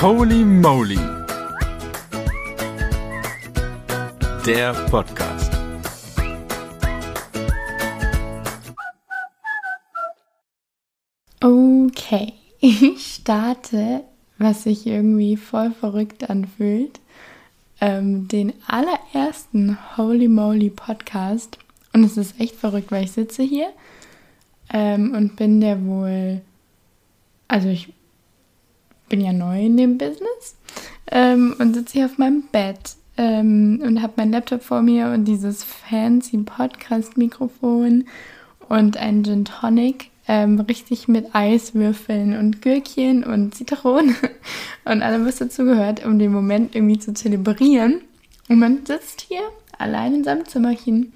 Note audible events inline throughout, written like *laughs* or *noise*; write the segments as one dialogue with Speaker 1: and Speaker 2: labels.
Speaker 1: Holy Moly. Der Podcast.
Speaker 2: Okay, *laughs* ich starte, was sich irgendwie voll verrückt anfühlt, ähm, den allerersten Holy Moly Podcast. Und es ist echt verrückt, weil ich sitze hier ähm, und bin der wohl, also ich bin ja neu in dem Business ähm, und sitze hier auf meinem Bett ähm, und habe meinen Laptop vor mir und dieses fancy Podcast-Mikrofon und ein Gin Tonic, ähm, richtig mit Eiswürfeln und Gürkchen und Zitronen *laughs* und allem, was dazu gehört, um den Moment irgendwie zu zelebrieren. Und man sitzt hier allein in seinem Zimmerchen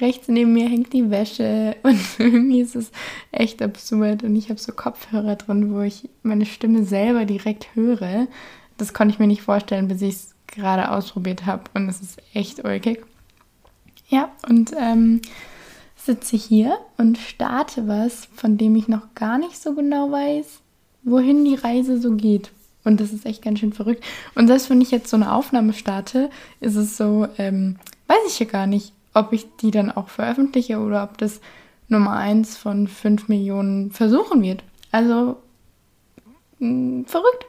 Speaker 2: rechts neben mir hängt die Wäsche und *laughs* irgendwie ist es echt absurd und ich habe so Kopfhörer drin, wo ich meine Stimme selber direkt höre. Das konnte ich mir nicht vorstellen, bis ich es gerade ausprobiert habe und es ist echt ulkig. Ja, und ähm, sitze hier und starte was, von dem ich noch gar nicht so genau weiß, wohin die Reise so geht. Und das ist echt ganz schön verrückt. Und selbst wenn ich jetzt so eine Aufnahme starte, ist es so, ähm, weiß ich ja gar nicht ob ich die dann auch veröffentliche oder ob das Nummer eins von fünf Millionen Versuchen wird. Also mh, hm, verrückt,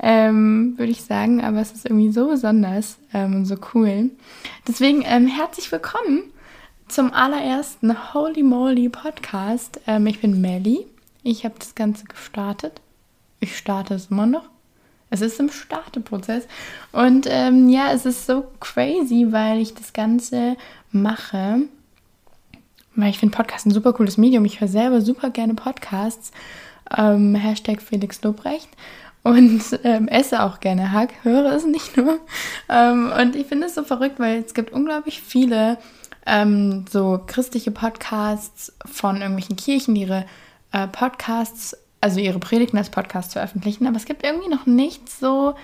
Speaker 2: ähm, würde ich sagen, aber es ist irgendwie so besonders ähm, und so cool. Deswegen ähm, herzlich willkommen zum allerersten Holy Moly Podcast. Ähm, ich bin Melly. Ich habe das Ganze gestartet. Ich starte es immer noch. Es ist im Starteprozess. Und ähm, ja, es ist so crazy, weil ich das Ganze mache. Weil ich finde Podcast ein super cooles Medium. Ich höre selber super gerne Podcasts. Ähm, Hashtag Felix Lobrecht. Und ähm, esse auch gerne Hack, höre es nicht nur. Ähm, und ich finde es so verrückt, weil es gibt unglaublich viele ähm, so christliche Podcasts von irgendwelchen Kirchen, die ihre äh, Podcasts also ihre Predigten als Podcast veröffentlichen, aber es gibt irgendwie noch nichts so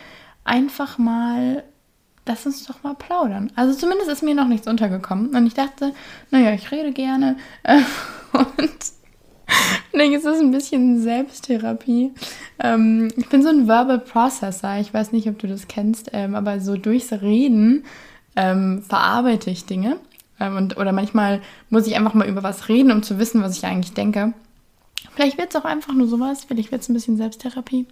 Speaker 2: einfach mal, lass uns doch mal plaudern. Also zumindest ist mir noch nichts untergekommen und ich dachte, naja, ich rede gerne *laughs* und ich denke, es ist ein bisschen Selbsttherapie. Ähm, ich bin so ein Verbal Processor, ich weiß nicht, ob du das kennst, ähm, aber so durchs Reden ähm, verarbeite ich Dinge. und, oder manchmal muss ich einfach mal über was reden, um zu wissen, was ich eigentlich denke. Vielleicht wird es auch einfach nur sowas, vielleicht wird es ein bisschen Selbsttherapie.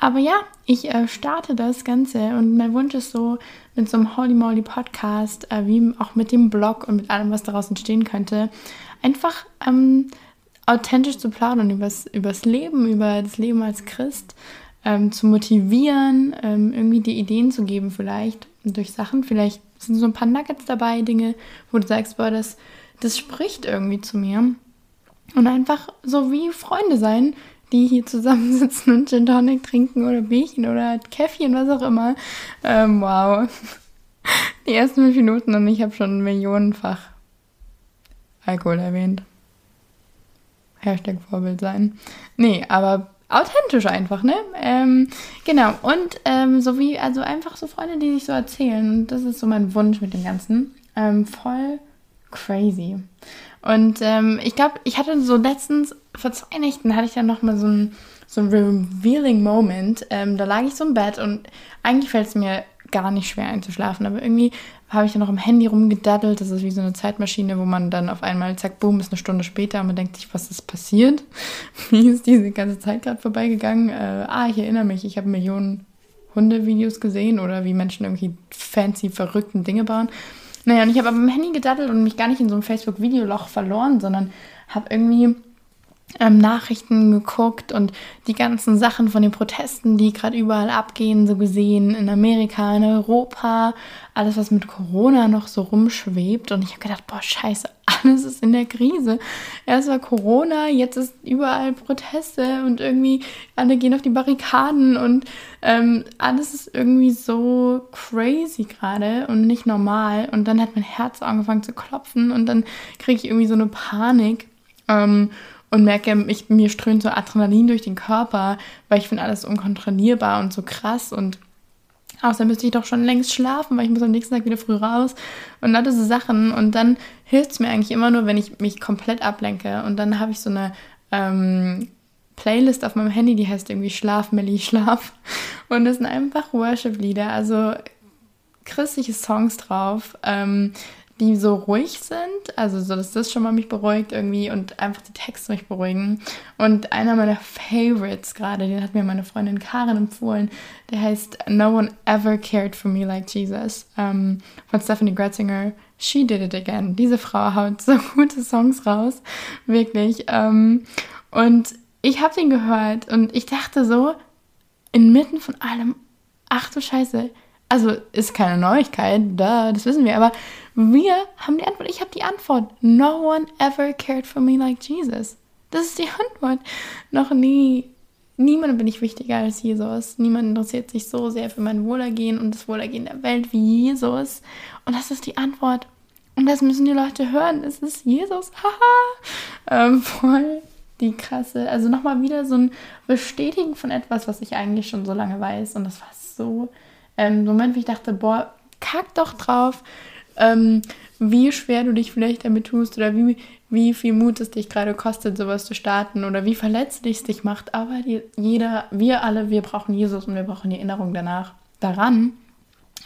Speaker 2: Aber ja, ich äh, starte das Ganze und mein Wunsch ist so, mit so einem Holy Moly Podcast, äh, wie auch mit dem Blog und mit allem, was daraus entstehen könnte, einfach ähm, authentisch zu plaudern übers, übers Leben, über das Leben als Christ, ähm, zu motivieren, ähm, irgendwie die Ideen zu geben, vielleicht durch Sachen. Vielleicht sind so ein paar Nuggets dabei, Dinge, wo du sagst, boah, das, das spricht irgendwie zu mir. Und einfach so wie Freunde sein, die hier zusammensitzen und Gin Tonic trinken oder Bierchen oder Käffchen, was auch immer. Ähm, wow. Die ersten fünf Minuten und ich habe schon millionenfach Alkohol erwähnt. Hashtag Vorbild sein. Nee, aber authentisch einfach, ne? Ähm, genau. Und ähm, so wie, also einfach so Freunde, die sich so erzählen. Und das ist so mein Wunsch mit dem Ganzen. Ähm, voll crazy. Und ähm, ich glaube, ich hatte so letztens, vor zwei Nächten hatte ich dann nochmal so ein, so ein revealing Moment. Ähm, da lag ich so im Bett und eigentlich fällt es mir gar nicht schwer einzuschlafen, aber irgendwie habe ich dann noch im Handy rumgedaddelt. Das ist wie so eine Zeitmaschine, wo man dann auf einmal, zack, boom, ist eine Stunde später und man denkt sich, was ist passiert? *laughs* Wie ist diese ganze Zeit gerade vorbeigegangen? Äh, ah, ich erinnere mich, ich habe Millionen Hundevideos gesehen oder wie Menschen irgendwie fancy, verrückten Dinge bauen. Naja, und ich habe aber im Handy gedattelt und mich gar nicht in so einem Facebook-Videoloch verloren, sondern habe irgendwie ähm, Nachrichten geguckt und die ganzen Sachen von den Protesten, die gerade überall abgehen, so gesehen in Amerika, in Europa, alles, was mit Corona noch so rumschwebt. Und ich habe gedacht, boah, scheiße, *laughs* alles ist in der Krise. Erst war Corona, jetzt ist überall Proteste und irgendwie alle gehen auf die Barrikaden und ähm, alles ist irgendwie so crazy gerade und nicht normal. Und dann hat mein Herz angefangen zu klopfen und dann kriege ich irgendwie so eine Panik. Ähm, und merke, ich, mir strömt so Adrenalin durch den Körper, weil ich finde alles unkontrollierbar und so krass und außer müsste ich doch schon längst schlafen, weil ich muss am nächsten Tag wieder früh raus und all diese Sachen und dann hilft es mir eigentlich immer nur, wenn ich mich komplett ablenke und dann habe ich so eine ähm, Playlist auf meinem Handy, die heißt irgendwie Schlaf, Melly, Schlaf. *laughs* Und das sind einfach Worship-Lieder, also christliche Songs drauf. Ähm, die so ruhig sind, also so, dass das schon mal mich beruhigt irgendwie und einfach die Texte mich beruhigen. Und einer meiner Favorites gerade, den hat mir meine Freundin Karin empfohlen, der heißt No One Ever Cared for Me Like Jesus ähm, von Stephanie Gretzinger. She Did It Again. Diese Frau haut so *laughs* gute Songs raus, wirklich. Ähm, und ich habe den gehört und ich dachte so, inmitten von allem, ach du Scheiße, also ist keine Neuigkeit, da, das wissen wir, aber wir haben die Antwort. Ich habe die Antwort. No one ever cared for me like Jesus. Das ist die Antwort. Noch nie. Niemandem bin ich wichtiger als Jesus. Niemand interessiert sich so sehr für mein Wohlergehen und das Wohlergehen der Welt wie Jesus. Und das ist die Antwort. Und das müssen die Leute hören. Es ist Jesus. Haha. ähm, voll die krasse. Also nochmal wieder so ein Bestätigen von etwas, was ich eigentlich schon so lange weiß. Und das war so ähm, Moment, wie ich dachte, boah, kack doch drauf ähm, wie schwer du dich vielleicht damit tust oder wie, wie viel Mut es dich gerade kostet, sowas zu starten oder wie verletzlich es dich macht. Aber die, jeder, wir alle, wir brauchen Jesus und wir brauchen die Erinnerung danach, daran.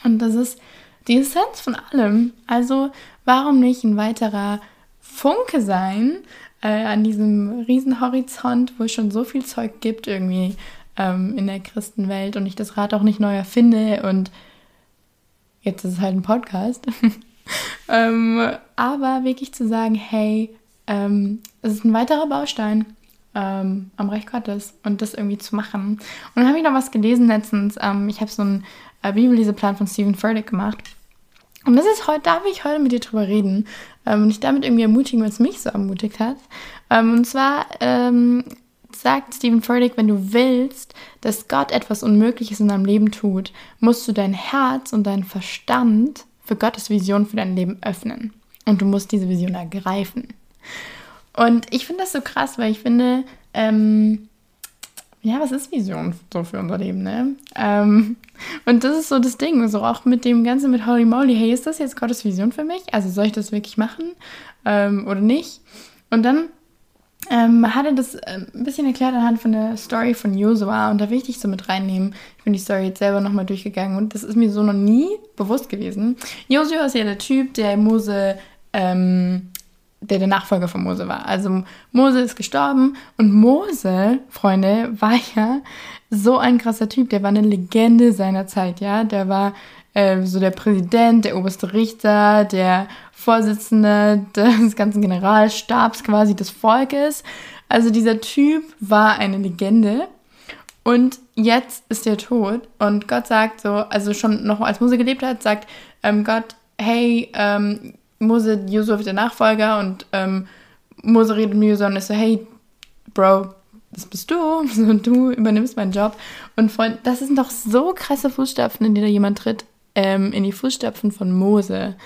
Speaker 2: Und das ist die Essenz von allem. Also warum nicht ein weiterer Funke sein äh, an diesem riesen Horizont, wo es schon so viel Zeug gibt irgendwie ähm, in der Christenwelt und ich das Rad auch nicht neu erfinde und jetzt ist es halt ein Podcast. *laughs* ähm, aber wirklich zu sagen, hey, ähm, es ist ein weiterer Baustein ähm, am Reich Gottes und das irgendwie zu machen. Und dann habe ich noch was gelesen letztens. Ähm, ich habe so einen äh, Bibelleseplan von Stephen Furtick gemacht. Und das ist heute, da will ich heute mit dir drüber reden ähm, und dich damit irgendwie ermutigen, was mich so ermutigt hat. Ähm, und zwar ähm, sagt Stephen Furtick, wenn du willst, dass Gott etwas Unmögliches in deinem Leben tut, musst du dein Herz und deinen Verstand für Gottes Vision für dein Leben öffnen. Und du musst diese Vision ergreifen. Und ich finde das so krass, weil ich finde, ähm, ja, was ist Vision so für unser Leben, ne? Ähm, und das ist so das Ding, so auch mit dem Ganzen mit Holy Moly, hey, ist das jetzt Gottes Vision für mich? Also soll ich das wirklich machen ähm, oder nicht? Und dann ähm, hat er das ähm, ein bisschen erklärt anhand von der Story von Josua und da will ich dich so mit reinnehmen. Ich bin die Story jetzt selber nochmal durchgegangen und das ist mir so noch nie bewusst gewesen. Josua ist ja der Typ, der Mose, ähm, der der Nachfolger von Mose war. Also Mose ist gestorben und Mose, Freunde, war ja so ein krasser Typ. Der war eine Legende seiner Zeit, ja. Der war äh, so der Präsident, der oberste Richter, der Vorsitzende des ganzen Generalstabs quasi des Volkes. Also dieser Typ war eine Legende. Und jetzt ist er tot. Und Gott sagt so, also schon noch als Mose gelebt hat, sagt ähm, Gott, hey, ähm, Mose, wird der Nachfolger. Und ähm, Mose redet mit Josua und ist so, hey, Bro, das bist du. *laughs* So, du übernimmst meinen Job. Und Freund, das sind doch so krasse Fußstapfen, in die da jemand tritt, ähm, in die Fußstapfen von Mose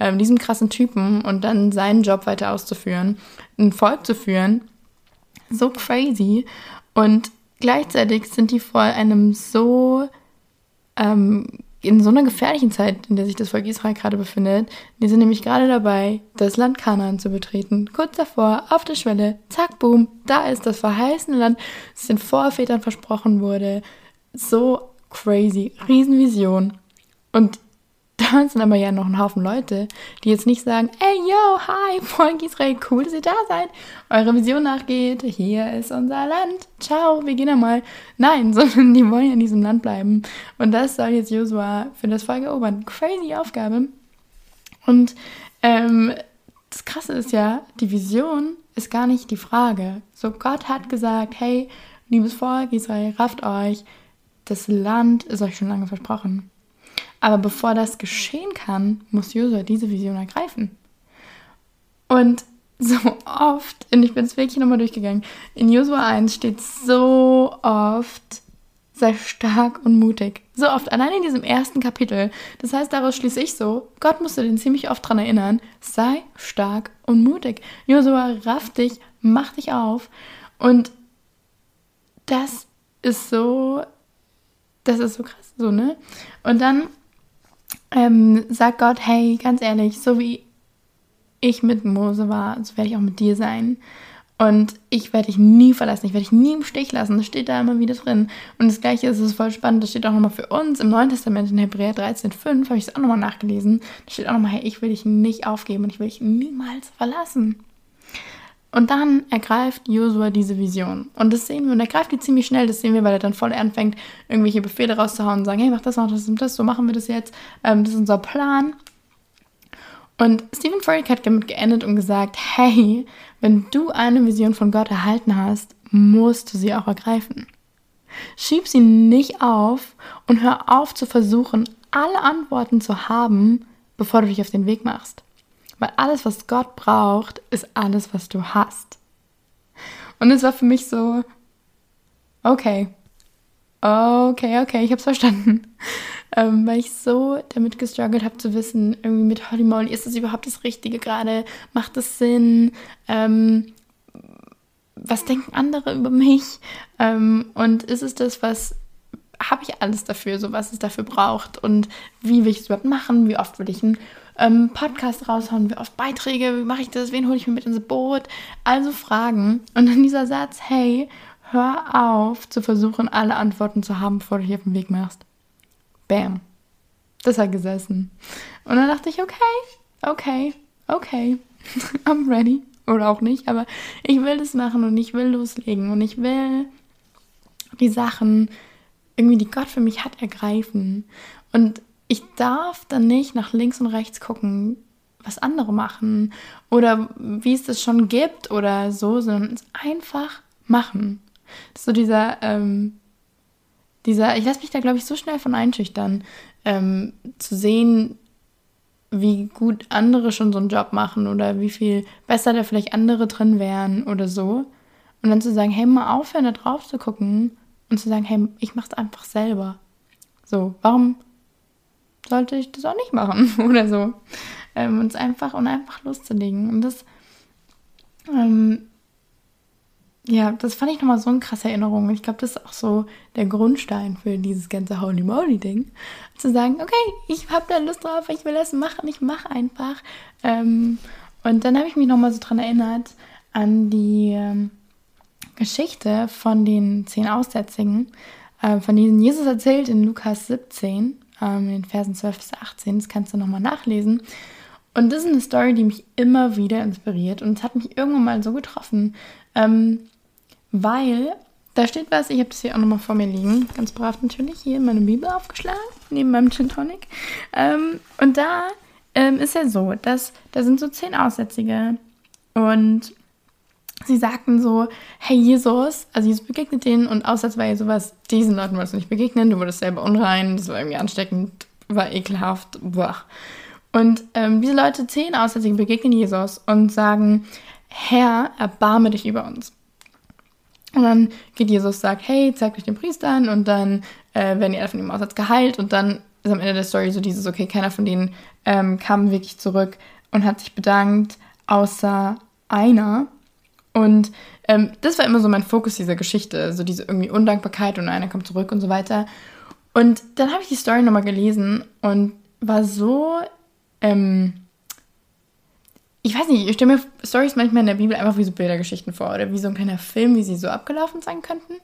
Speaker 2: ähm, diesem krassen Typen und dann seinen Job weiter auszuführen, ein Volk zu führen. So crazy. Und gleichzeitig sind die vor einem so, ähm, in so einer gefährlichen Zeit, in der sich das Volk Israel gerade befindet. Die sind nämlich gerade dabei, das Land Kanaan zu betreten. Kurz davor, auf der Schwelle, zack, boom, da ist das verheißene Land, das den Vorvätern versprochen wurde. So crazy, Riesenvision. Und *laughs* da sind aber ja noch ein Haufen Leute, die jetzt nicht sagen, ey, yo, hi, Volk Israel, cool, dass ihr da seid, eure Vision nachgeht, hier ist unser Land, ciao, wir gehen einmal. Nein, *laughs* sondern die wollen ja in diesem Land bleiben. Und das soll jetzt Josua für das Volk erobern. Crazy Aufgabe. Und ähm, das Krasse ist ja, die Vision ist gar nicht die Frage. So, Gott hat gesagt, hey, liebes Volk Israel, rafft euch, das Land ist euch schon lange versprochen. Aber bevor das geschehen kann, muss Josua diese Vision ergreifen. Und so oft, und ich bin es wirklich nochmal durchgegangen, in Josua 1 steht so oft, sei stark und mutig. So oft, allein in diesem ersten Kapitel. Das heißt, daraus schließe ich so, Gott musste den ziemlich oft dran erinnern, sei stark und mutig. Josua, raff dich, mach dich auf. Und das ist so, das ist so krass, so, ne? Und dann ähm, sagt Gott, hey, ganz ehrlich, so wie ich mit Mose war, so werde ich auch mit dir sein. Und ich werde dich nie verlassen, ich werde dich nie im Stich lassen. Das steht da immer wieder drin. Und das Gleiche ist es voll spannend, das steht auch nochmal für uns im Neuen Testament in Hebräer 13,5, habe ich es auch nochmal nachgelesen. Da steht auch nochmal, hey, ich will dich nicht aufgeben und ich will dich niemals verlassen. Und dann ergreift Josua diese Vision. Und das sehen wir. Und er greift die ziemlich schnell. Das sehen wir, weil er dann voll anfängt, irgendwelche Befehle rauszuhauen und sagen, hey, mach das, mach das und das, so machen wir das jetzt. Ähm, das ist unser Plan. Und Stephen Furtick hat damit geendet und gesagt, hey, wenn du eine Vision von Gott erhalten hast, musst du sie auch ergreifen. Schieb sie nicht auf und hör auf zu versuchen, alle Antworten zu haben, bevor du dich auf den Weg machst. Weil alles, was Gott braucht, ist alles, was du hast. Und es war für mich so, okay, okay, okay, ich hab's verstanden *laughs* ähm, weil ich so damit gestruggelt habe zu wissen, irgendwie mit Holly Molly, ist das überhaupt das Richtige gerade? Macht das Sinn? Ähm, was denken andere über mich? Ähm, und ist es das, was habe ich alles dafür, so was es dafür braucht und wie will ich es überhaupt machen? Wie oft will ich einen ähm, Podcast raushauen? Wie oft Beiträge? Wie mache ich das? Wen hole ich mir mit ins Boot? Also Fragen. Und dann dieser Satz, hey, hör auf zu versuchen, alle Antworten zu haben, bevor du dich auf den Weg machst. Bam. Das hat gesessen. Und dann dachte ich, okay, okay, okay, *laughs* I'm ready. Oder auch nicht, aber ich will das machen und ich will loslegen und ich will die Sachen irgendwie, die Gott für mich hat, ergreifen. Und ich darf dann nicht nach links und rechts gucken, was andere machen oder wie es das schon gibt oder so, sondern es einfach machen. Das ist so dieser ähm, dieser, ich lasse mich da, glaube ich, so schnell von einschüchtern, ähm, zu sehen, wie gut andere schon so einen Job machen oder wie viel besser da vielleicht andere drin wären oder so. Und dann zu sagen, hey, mal aufhören, da drauf zu gucken und zu sagen, hey, ich mach's einfach selber. So, warum sollte ich das auch nicht machen *laughs* oder so? Ähm, und es einfach und einfach loszulegen. Und das ähm, ja, das fand ich nochmal so eine krasse Erinnerung. Ich glaube, das ist auch so der Grundstein für dieses ganze Holy Moly-Ding. Zu sagen, okay, ich habe da Lust drauf, ich will das machen, ich mache einfach. Ähm, und dann habe ich mich nochmal so dran erinnert an die ähm, Geschichte von den zehn Aussätzigen, äh, von denen Jesus erzählt in Lukas 17, ähm, in den Versen 12 bis 18. Das kannst du nochmal nachlesen. Und das ist eine Story, die mich immer wieder inspiriert. Und es hat mich irgendwann mal so getroffen, ähm, weil da steht was, ich habe das hier auch nochmal vor mir liegen, ganz brav natürlich, hier in meine Bibel aufgeschlagen, neben meinem Gin Tonic. Ähm, und da ähm, ist ja so, dass da sind so zehn Aussätzige und sie sagten so, hey Jesus, also Jesus begegnet denen und ausnahmsweise sowas, diesen Leuten wolltest du nicht begegnen, du wurdest selber unrein, das war irgendwie ansteckend, war ekelhaft, boah. Und ähm, diese Leute, zehn Aussätzige, begegnen Jesus und sagen, Herr, erbarme dich über uns. Und dann geht Jesus, sagt, hey, zeigt euch den Priestern und dann äh, werden die alle von dem Aussatz geheilt und dann ist am Ende der Story so dieses, okay, keiner von denen ähm, kam wirklich zurück und hat sich bedankt, außer einer. Und ähm, das war immer so mein Fokus dieser Geschichte, so diese irgendwie Undankbarkeit und einer kommt zurück und so weiter. Und dann habe ich die Story nochmal gelesen und war so ähm, ich weiß nicht, ich stelle mir Stories manchmal in der Bibel einfach wie so Bildergeschichten vor oder wie so ein kleiner Film, wie sie so abgelaufen sein könnten.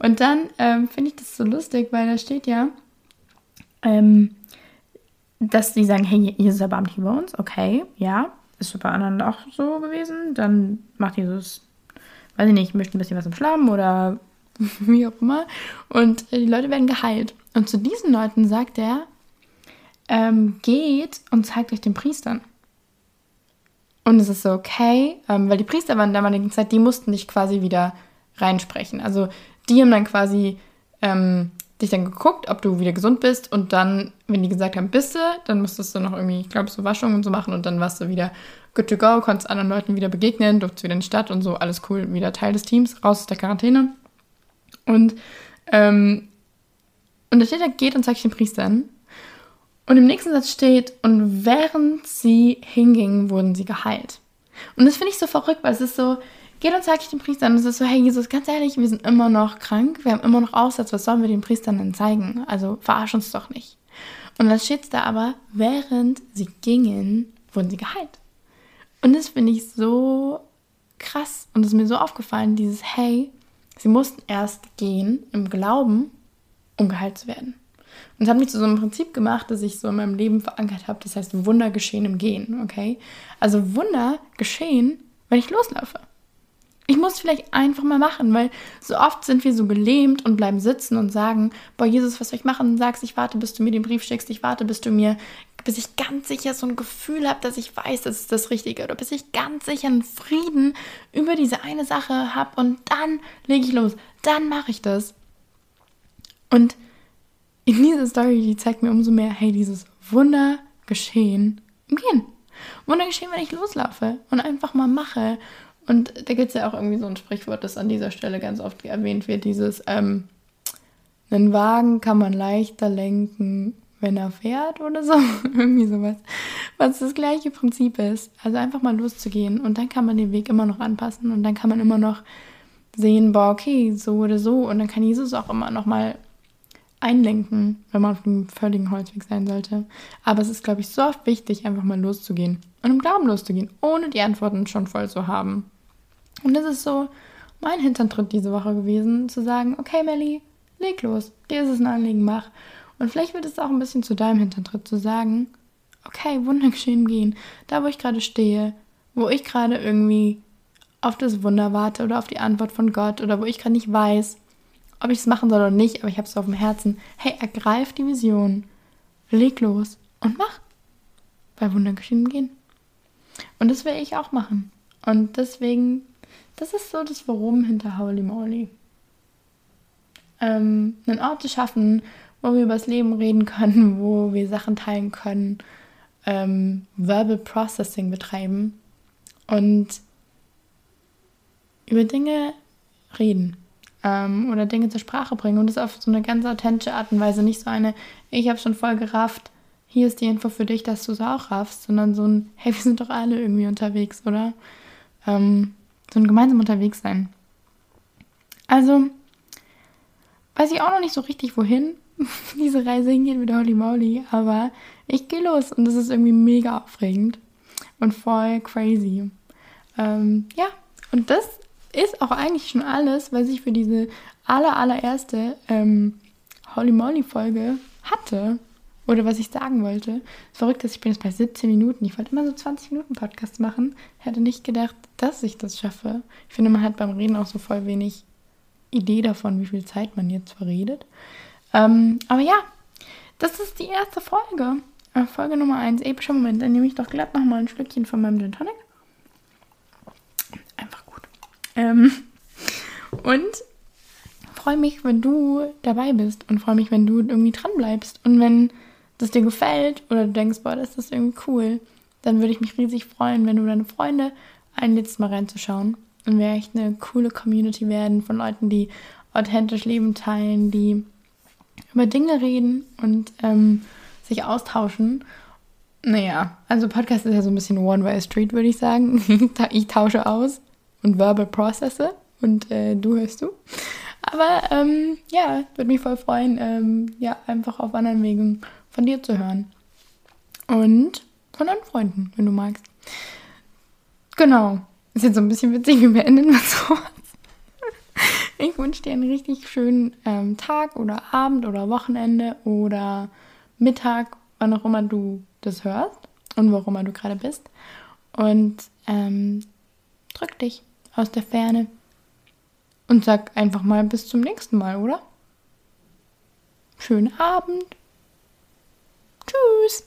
Speaker 2: Und dann ähm, finde ich das so lustig, weil da steht ja, ähm, dass die sagen, hey, Jesus erbarmt dich über uns, okay, ja, ist bei anderen auch so gewesen. Dann macht Jesus, weiß ich nicht, mischt ein bisschen was im Schlamm oder *laughs* wie auch immer. Und äh, die Leute werden geheilt. Und zu diesen Leuten sagt er, ähm, geht und zeigt euch den Priestern. Und es ist so, okay, ähm, weil die Priester waren damaligen Zeit, die mussten dich quasi wieder reinsprechen. Also die haben dann quasi ähm, dich dann geguckt, ob du wieder gesund bist und dann, wenn die gesagt haben, bist du, dann musstest du noch irgendwie, ich glaube, so Waschungen und so machen und dann warst du wieder good to go, konntest anderen Leuten wieder begegnen, durftest wieder in die Stadt und so, alles cool, wieder Teil des Teams, raus aus der Quarantäne. Und, ähm, und da steht er, geht und zeigt den Priestern und im nächsten Satz steht, und während sie hingingen, wurden sie geheilt. Und das finde ich so verrückt, weil es ist so, geht und zeigt den Priestern. Und es ist so, hey Jesus, ganz ehrlich, wir sind immer noch krank, wir haben immer noch Aussatz, was sollen wir den Priestern denn zeigen? Also verarsch uns doch nicht. Und dann steht da aber, während sie gingen, wurden sie geheilt. Und das finde ich so krass und es ist mir so aufgefallen, dieses Hey, sie mussten erst gehen im Glauben, um geheilt zu werden. Und es hat mich zu so einem Prinzip gemacht, dass ich so in meinem Leben verankert habe. Das heißt, Wunder geschehen im Gehen, okay? Also Wunder geschehen, wenn ich loslaufe. Ich muss vielleicht einfach mal machen, weil so oft sind wir so gelähmt und bleiben sitzen und sagen, boah, Jesus, was soll ich machen? Und sagst, ich warte, bis du mir den Brief schickst, ich warte, bis du mir, bis ich ganz sicher so ein Gefühl habe, dass ich weiß, das ist das Richtige. Oder bis ich ganz sicher einen Frieden über diese eine Sache habe und dann lege ich los. Dann mache ich das. Und in dieser Story, die zeigt mir umso mehr, hey, dieses Wunder geschehen im Gehen. Wunder geschehen, wenn ich loslaufe und einfach mal mache und da gibt es ja auch irgendwie so ein Sprichwort, das an dieser Stelle ganz oft erwähnt wird, dieses, ähm, einen Wagen kann man leichter lenken, wenn er fährt oder so. *laughs* irgendwie sowas. Was das gleiche Prinzip ist. Also einfach mal loszugehen und dann kann man den Weg immer noch anpassen und dann kann man immer noch sehen, boah, okay, so oder so. Und dann kann Jesus auch immer noch mal einlenken, wenn man auf dem völligen Holzweg sein sollte. Aber es ist, glaube ich, so oft wichtig, einfach mal loszugehen und im Glauben loszugehen, ohne die Antworten schon voll zu haben. Und das ist so mein Hintertritt diese Woche gewesen, zu sagen, okay, Melly, leg los, dir ist es ein Anliegen, mach. Und vielleicht wird es auch ein bisschen zu deinem Hintertritt, zu sagen, okay, Wunder geschehen gehen, da wo ich gerade stehe, wo ich gerade irgendwie auf das Wunder warte oder auf die Antwort von Gott oder wo ich gerade nicht weiß, ob ich es machen soll oder nicht, aber ich habe es auf dem Herzen. Hey, ergreif die Vision, leg los und mach. Bei Wunder geschehen gehen. Und das will ich auch machen. Und deswegen das ist so das Warum hinter Holy Moly. Ähm, einen Ort zu schaffen, wo wir über das Leben reden können, *laughs* wo wir Sachen teilen können, ähm, Verbal Processing betreiben und über Dinge reden ähm, oder Dinge zur Sprache bringen und das auf so eine ganz authentische Art und Weise. Nicht so eine, ich habe schon voll gerafft, hier ist die Info für dich, dass du es auch raffst, sondern so ein, hey, wir sind doch alle irgendwie unterwegs, oder? Ähm, so ein gemeinsam unterwegs sein. Also, weiß ich auch noch nicht so richtig, wohin *laughs* diese Reise hingeht mit Holy Moly, aber ich gehe los und das ist irgendwie mega aufregend und voll crazy. Ähm, ja, und das ist auch eigentlich schon alles, was ich für diese aller, allererste ähm, Holy Moly Folge hatte. Oder was ich sagen wollte. Verrückt ist, ich bin jetzt bei 17 Minuten. Ich wollte immer so 20 Minuten Podcast machen. Hätte nicht gedacht, dass ich das schaffe. Ich finde, man hat beim Reden auch so voll wenig Idee davon, wie viel Zeit man jetzt verredet. Ähm, aber ja, das ist die erste Folge. Äh, Folge Nummer 1, epischer Moment. Dann nehme ich doch glatt nochmal ein Schlückchen von meinem Gin Tonic. Einfach gut. Ähm, *laughs* und freue mich, wenn du dabei bist und freue mich, wenn du irgendwie dran bleibst. Und wenn das dir gefällt oder du denkst, boah, das ist irgendwie cool, dann würde ich mich riesig freuen, wenn du deine Freunde einlädst, mal reinzuschauen. Und wir echt eine coole Community werden von Leuten, die authentisch Leben teilen, die über Dinge reden und ähm, sich austauschen. Naja, also Podcast ist ja so ein bisschen One-Way-Street, würde ich sagen. *laughs* ich tausche aus und verbal processe und äh, du hörst du. Aber ähm, ja, würde mich voll freuen, ähm, ja, einfach auf anderen Wegen von dir zu hören. Und von deinen Freunden, wenn du magst. Genau. Ist jetzt so ein bisschen witzig, wir beenden mal sowas. *laughs* Ich wünsche dir einen richtig schönen ähm, Tag oder Abend oder Wochenende oder Mittag, wann auch immer du das hörst und wo auch immer du gerade bist. Und ähm, drück dich aus der Ferne und sag einfach mal bis zum nächsten Mal, oder? Schönen Abend. Tschüss.